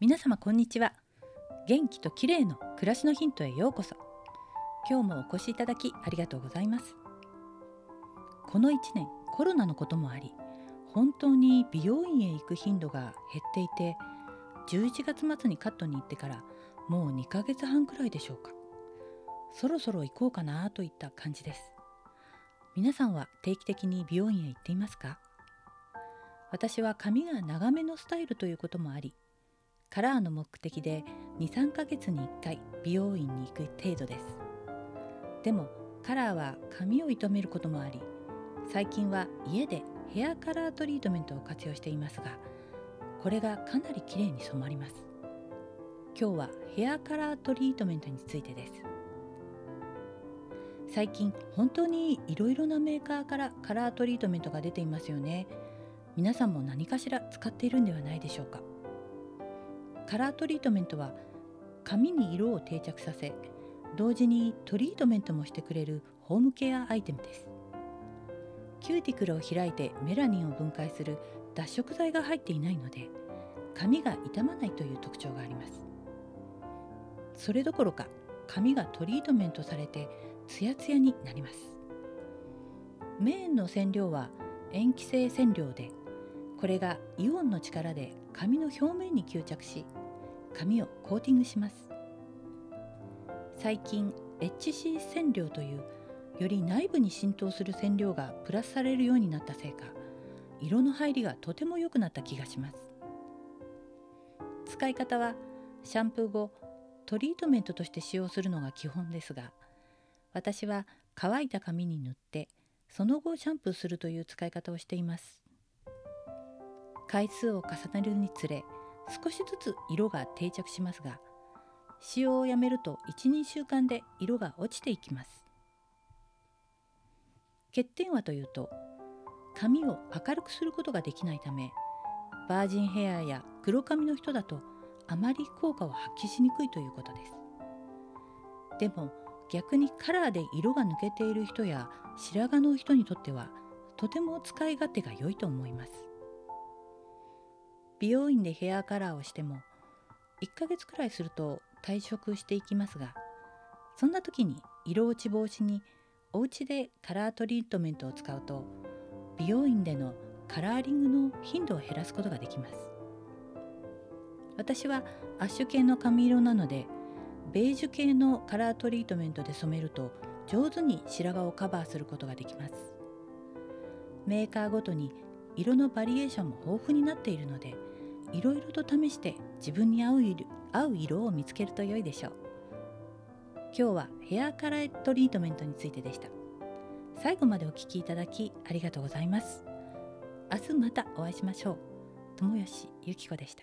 皆様こんにちは。元気と綺麗の暮らしのヒントへようこそ。今日もお越しいただきありがとうございます。この1年コロナのこともあり本当に美容院へ行く頻度が減っていて11月末にカットに行ってからもう2ヶ月半くらいでしょうか。そろそろ行こうかなといった感じです。皆さんは定期的に美容院へ行っていますか？私は髪が長めのスタイルということもありカラーの目的で23ヶ月に1回美容院に行く程度です。でもカラーは髪を射止めることもあり最近は家でヘアカラートリートメントを活用していますがこれがかなり綺麗に染まります。今日はヘアカラートリートメントについてです。最近本当にいろいろなメーカーからカラートリートメントが出ていますよね。皆さんも何かしら使っているんではないでしょうか。カラートリートメントは髪に色を定着させ同時にトリートメントもしてくれるホームケアアイテムです。キューティクルを開いてメラニンを分解する脱色剤が入っていないので髪が傷まないという特徴があります。それどころか髪がトリートメントされてツヤツヤになります。メーンの染料は塩基性染料でこれがイオンの力で髪の表面に吸着し髪をコーティングします。最近 HC 染料というより内部に浸透する染料がプラスされるようになったせいか色の入りがとても良くなった気がします。使い方はシャンプー後トリートメントとして使用するのが基本ですが私は乾いた髪に塗ってその後シャンプーするという使い方をしています。回数を重ねるにつれ少しずつ色が定着しますが使用をやめると12週間で色が落ちていきます。欠点はというと髪を明るくすることができないためバージンヘアや黒髪の人だとあまり効果を発揮しにくいということです。でも逆にカラーで色が抜けている人や白髪の人にとってはとても使い勝手が良いと思います。美容院でヘアカラーをしても1ヶ月くらいすると退職していきますがそんな時に色落ち防止にお家でカラートリートメントを使うと美容院でのカラーリングの頻度を減らすことができます。私はアッシュ系の髪色なのでベージュ系のカラートリートメントで染めると上手に白髪をカバーすることができます。メーカーごとに色のバリエーションも豊富になっているのでいろいろと試して自分に合う色合う色を見つけると良いでしょう。今日はヘアカラートリートメントについてでした。最後までお聴きいただきありがとうございます。明日またお会いしましょう。友吉ゆき子でした。